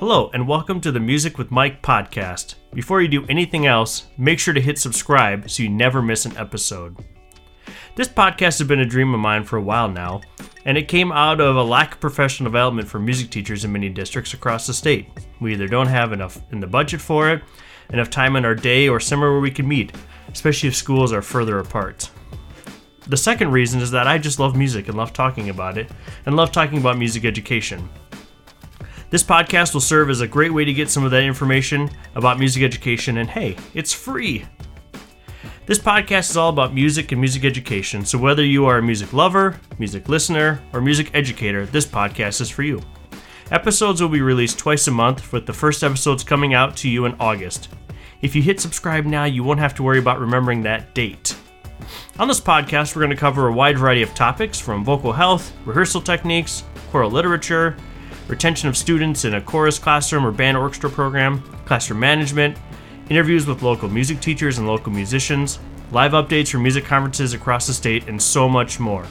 Hello, and welcome to the Music with Mike podcast. Before you do anything else, make sure to hit subscribe so you never miss an episode. This podcast has been a dream of mine for a while now, and it came out of a lack of professional development for music teachers in many districts across the state. We either don't have enough in the budget for it, enough time in our day, or somewhere where we can meet, especially if schools are further apart. The second reason is that I just love music and love talking about it, and love talking about music education. This podcast will serve as a great way to get some of that information about music education, and hey, it's free. This podcast is all about music and music education, so whether you are a music lover, music listener, or music educator, this podcast is for you. Episodes will be released twice a month, with the first episodes coming out to you in August. If you hit subscribe now, you won't have to worry about remembering that date. On this podcast, we're going to cover a wide variety of topics from vocal health, rehearsal techniques, choral literature, retention of students in a chorus classroom or band orchestra program, classroom management, interviews with local music teachers and local musicians, live updates from music conferences across the state, and so much more.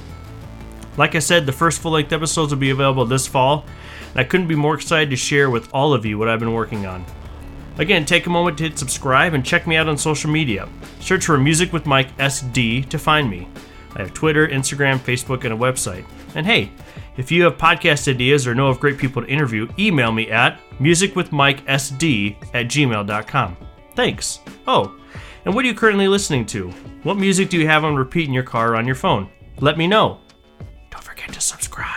Like I said, the first full length episodes will be available this fall, and I couldn't be more excited to share with all of you what I've been working on. Again, take a moment to hit subscribe and check me out on social media. Search for Music with Mike SD to find me. I have Twitter, Instagram, Facebook, and a website. And hey, if you have podcast ideas or know of great people to interview, email me at musicwithmikesd at gmail.com. Thanks. Oh, and what are you currently listening to? What music do you have on repeat in your car or on your phone? Let me know. Don't forget to subscribe.